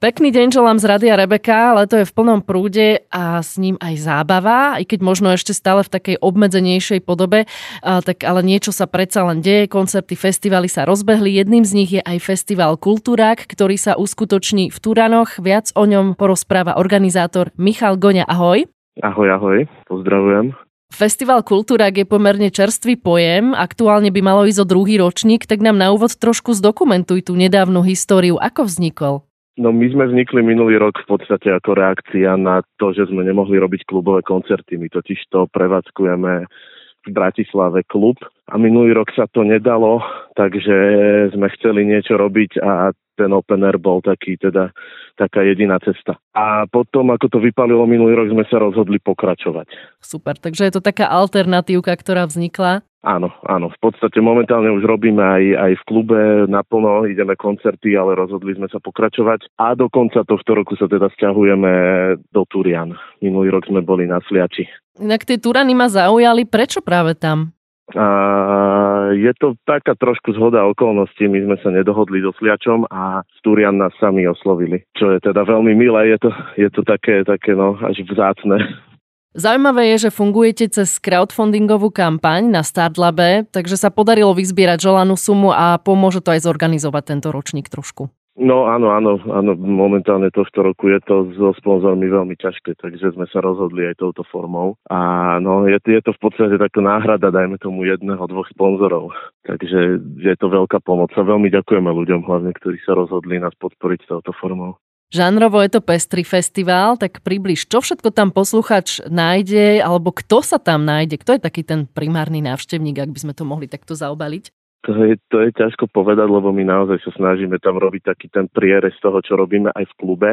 Pekný deň želám z Radia Rebeka, leto je v plnom prúde a s ním aj zábava, i keď možno ešte stále v takej obmedzenejšej podobe, tak ale niečo sa predsa len deje, koncerty, festivaly sa rozbehli, jedným z nich je aj festival Kultúrak, ktorý sa uskutoční v Turanoch, viac o ňom porozpráva organizátor Michal Goňa, ahoj. Ahoj, ahoj, pozdravujem. Festival Kultúrak je pomerne čerstvý pojem, aktuálne by malo ísť o druhý ročník, tak nám na úvod trošku zdokumentuj tú nedávnu históriu, ako vznikol. No my sme vznikli minulý rok v podstate ako reakcia na to, že sme nemohli robiť klubové koncerty. My totiž to prevádzkujeme v Bratislave klub a minulý rok sa to nedalo, takže sme chceli niečo robiť a ten open air bol taký teda taká jediná cesta. A potom, ako to vypalilo minulý rok, sme sa rozhodli pokračovať. Super, takže je to taká alternatívka, ktorá vznikla. Áno, áno. V podstate momentálne už robíme aj, aj v klube naplno, ideme koncerty, ale rozhodli sme sa pokračovať. A do konca tohto roku sa teda stiahujeme do Turian. Minulý rok sme boli na Sliači. Inak tie Turany ma zaujali. Prečo práve tam? A je to taká trošku zhoda okolností. My sme sa nedohodli so Sliačom a Turian nás sami oslovili, čo je teda veľmi milé. Je to, je to také, také no, až vzácne. Zaujímavé je, že fungujete cez crowdfundingovú kampaň na Startlabe, takže sa podarilo vyzbierať želanú sumu a pomôže to aj zorganizovať tento ročník trošku. No áno, áno, áno, momentálne tohto roku je to so sponzormi veľmi ťažké, takže sme sa rozhodli aj touto formou. A no, je, je to v podstate taká náhrada, dajme tomu jedného, dvoch sponzorov. Takže je to veľká pomoc a veľmi ďakujeme ľuďom hlavne, ktorí sa rozhodli nás podporiť touto formou. Žánrovo je to pestrý festival, tak približ, čo všetko tam posluchač nájde, alebo kto sa tam nájde, kto je taký ten primárny návštevník, ak by sme to mohli takto zaobaliť? To je, to je ťažko povedať, lebo my naozaj sa snažíme tam robiť taký ten prierez toho, čo robíme aj v klube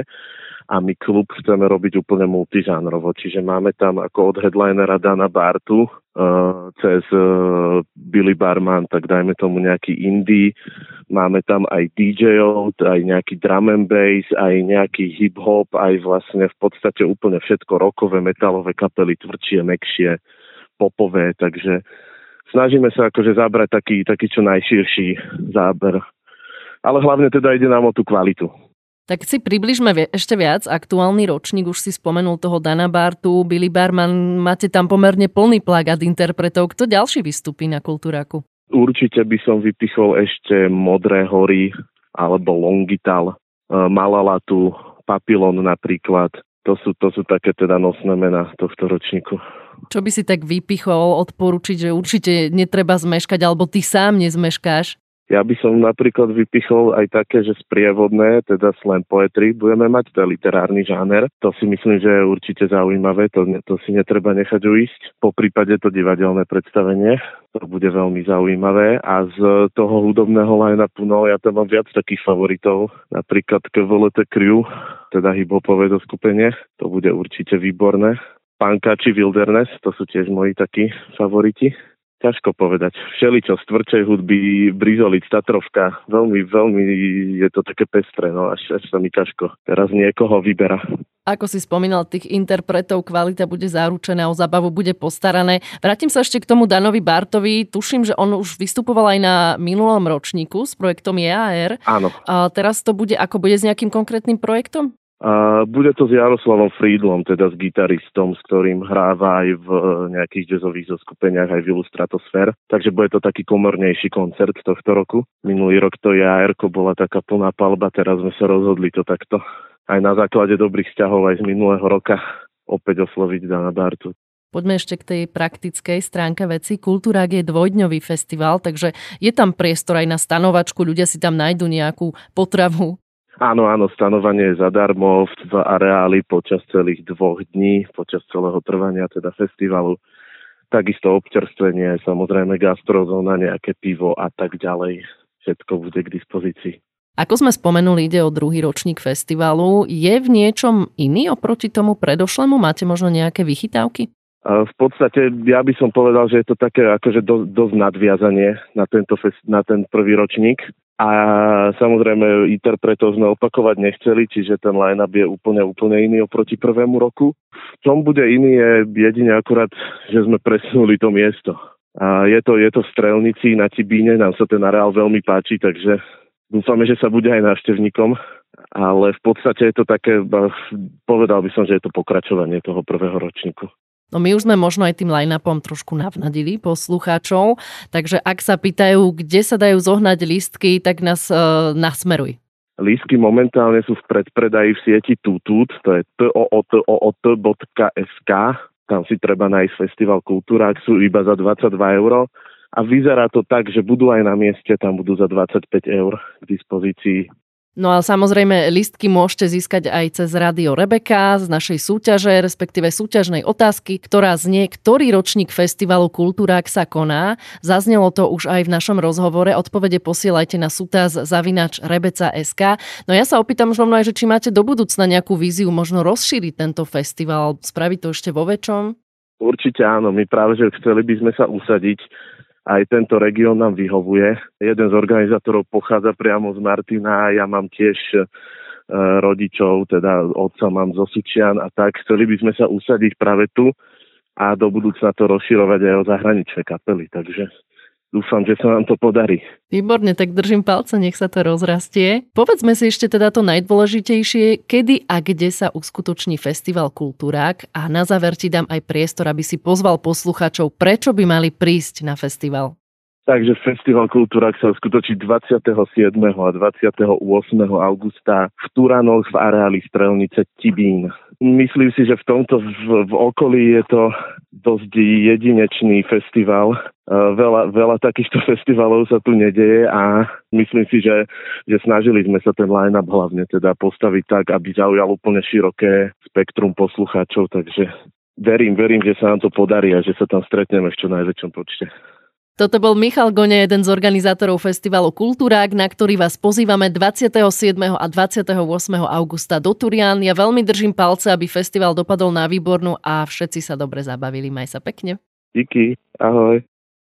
a my klub chceme robiť úplne multižánrovo, čiže máme tam ako od headlinera Dana Bartu uh, cez uh, Billy Barman, tak dajme tomu nejaký indie, máme tam aj DJov, aj nejaký drum and bass, aj nejaký hip-hop, aj vlastne v podstate úplne všetko rokové, metalové kapely, tvrdšie, mekšie, popové, takže snažíme sa akože zabrať taký, taký čo najširší záber. Ale hlavne teda ide nám o tú kvalitu. Tak si približme ešte viac. Aktuálny ročník, už si spomenul toho Dana Bartu, Billy Barman, máte tam pomerne plný plagát interpretov. Kto ďalší vystupí na Kultúraku? Určite by som vypichol ešte Modré hory alebo Longital, e, Malalatu, Papilon napríklad. To sú, to sú také teda nosné mená tohto ročníku. Čo by si tak vypichol, odporučiť, že určite netreba zmeškať, alebo ty sám nezmeškáš? Ja by som napríklad vypichol aj také, že sprievodné, teda slam poetry, budeme mať, to je literárny žáner. To si myslím, že je určite zaujímavé, to, to si netreba nechať uísť. Po prípade to divadelné predstavenie, to bude veľmi zaujímavé. A z toho hudobného line-upu, no ja tam mám viac takých favoritov, napríklad KVLT Crew, teda hiphopové skupenie, to bude určite výborné. Pankači Wilderness, to sú tiež moji takí favoriti. Ťažko povedať. Všeličo z tvrdšej hudby, Brizolic, Tatrovka. Veľmi, veľmi je to také pestré, no až, až sa mi ťažko. Teraz niekoho vyberá. Ako si spomínal, tých interpretov kvalita bude zaručená, o zábavu bude postarané. Vrátim sa ešte k tomu Danovi Bartovi. Tuším, že on už vystupoval aj na minulom ročníku s projektom EAR. Áno. A teraz to bude, ako bude s nejakým konkrétnym projektom? A bude to s Jaroslavom Friedlom, teda s gitaristom, s ktorým hráva aj v e, nejakých jazzových zoskupeniach, aj v Illustratosfér. Takže bude to taký komornejší koncert tohto roku. Minulý rok to jr bola taká plná palba, teraz sme sa rozhodli to takto aj na základe dobrých vzťahov aj z minulého roka opäť osloviť Dana Bartu. Poďme ešte k tej praktickej stránke veci. Kultúrák je dvojdňový festival, takže je tam priestor aj na stanovačku, ľudia si tam nájdu nejakú potravu, Áno, áno, stanovanie je zadarmo v areáli počas celých dvoch dní, počas celého trvania teda festivalu. Takisto občerstvenie, samozrejme gastrozóna, nejaké pivo a tak ďalej. Všetko bude k dispozícii. Ako sme spomenuli, ide o druhý ročník festivalu. Je v niečom iný oproti tomu predošlemu? Máte možno nejaké vychytávky? V podstate ja by som povedal, že je to také akože dosť, dosť nadviazanie na, tento fest, na ten prvý ročník. A samozrejme interpretov sme opakovať nechceli, čiže ten line-up je úplne, úplne iný oproti prvému roku. V čom bude iný je jedine akurát, že sme presunuli to miesto. A je to, je to v Strelnici na Tibíne, nám sa ten areál veľmi páči, takže dúfame, že sa bude aj návštevníkom ale v podstate je to také, povedal by som, že je to pokračovanie toho prvého ročníku. No my už sme možno aj tým line-upom trošku navnadili poslucháčov, takže ak sa pýtajú, kde sa dajú zohnať lístky, tak nás e, nasmeruj. Lístky momentálne sú v predpredaji v sieti Tutut, to je toot.sk, tam si treba nájsť Festival Kultúra, sú iba za 22 eur a vyzerá to tak, že budú aj na mieste, tam budú za 25 eur k dispozícii No a samozrejme listky môžete získať aj cez rádio Rebeka z našej súťaže, respektíve súťažnej otázky, ktorá znie, ktorý ročník festivalu Kultúrák sa koná. Zaznelo to už aj v našom rozhovore. Odpovede posielajte na sútaz zavinač rebeca.sk. No ja sa opýtam už aj, že či máte do budúcna nejakú víziu možno rozšíriť tento festival, spraviť to ešte vo väčšom? Určite áno, my práve, že chceli by sme sa usadiť aj tento región nám vyhovuje. Jeden z organizátorov pochádza priamo z Martina, ja mám tiež e, rodičov, teda otca mám zo Sučian a tak. Chceli by sme sa usadiť práve tu a do budúcna to rozširovať aj o zahraničné kapely, takže dúfam, že sa nám to podarí. Výborne, tak držím palce, nech sa to rozrastie. Povedzme si ešte teda to najdôležitejšie, kedy a kde sa uskutoční Festival Kultúrák a na záver ti dám aj priestor, aby si pozval posluchačov, prečo by mali prísť na festival. Takže Festival Kultúrak sa uskutočí 27. a 28. augusta v Turanoch v areáli Strelnice Tibín. Myslím si, že v tomto v, v okolí je to dosť jedinečný festival. Veľa, veľa takýchto festivalov sa tu nedeje a myslím si, že, že snažili sme sa ten line-up hlavne teda postaviť tak, aby zaujal úplne široké spektrum poslucháčov, takže verím, verím, že sa nám to podarí a že sa tam stretneme v čo najväčšom počte. Toto bol Michal Gone, jeden z organizátorov festivalu Kultúrák, na ktorý vás pozývame 27. a 28. augusta do Turian. Ja veľmi držím palce, aby festival dopadol na výbornú a všetci sa dobre zabavili. Maj sa pekne. Díky, ahoj.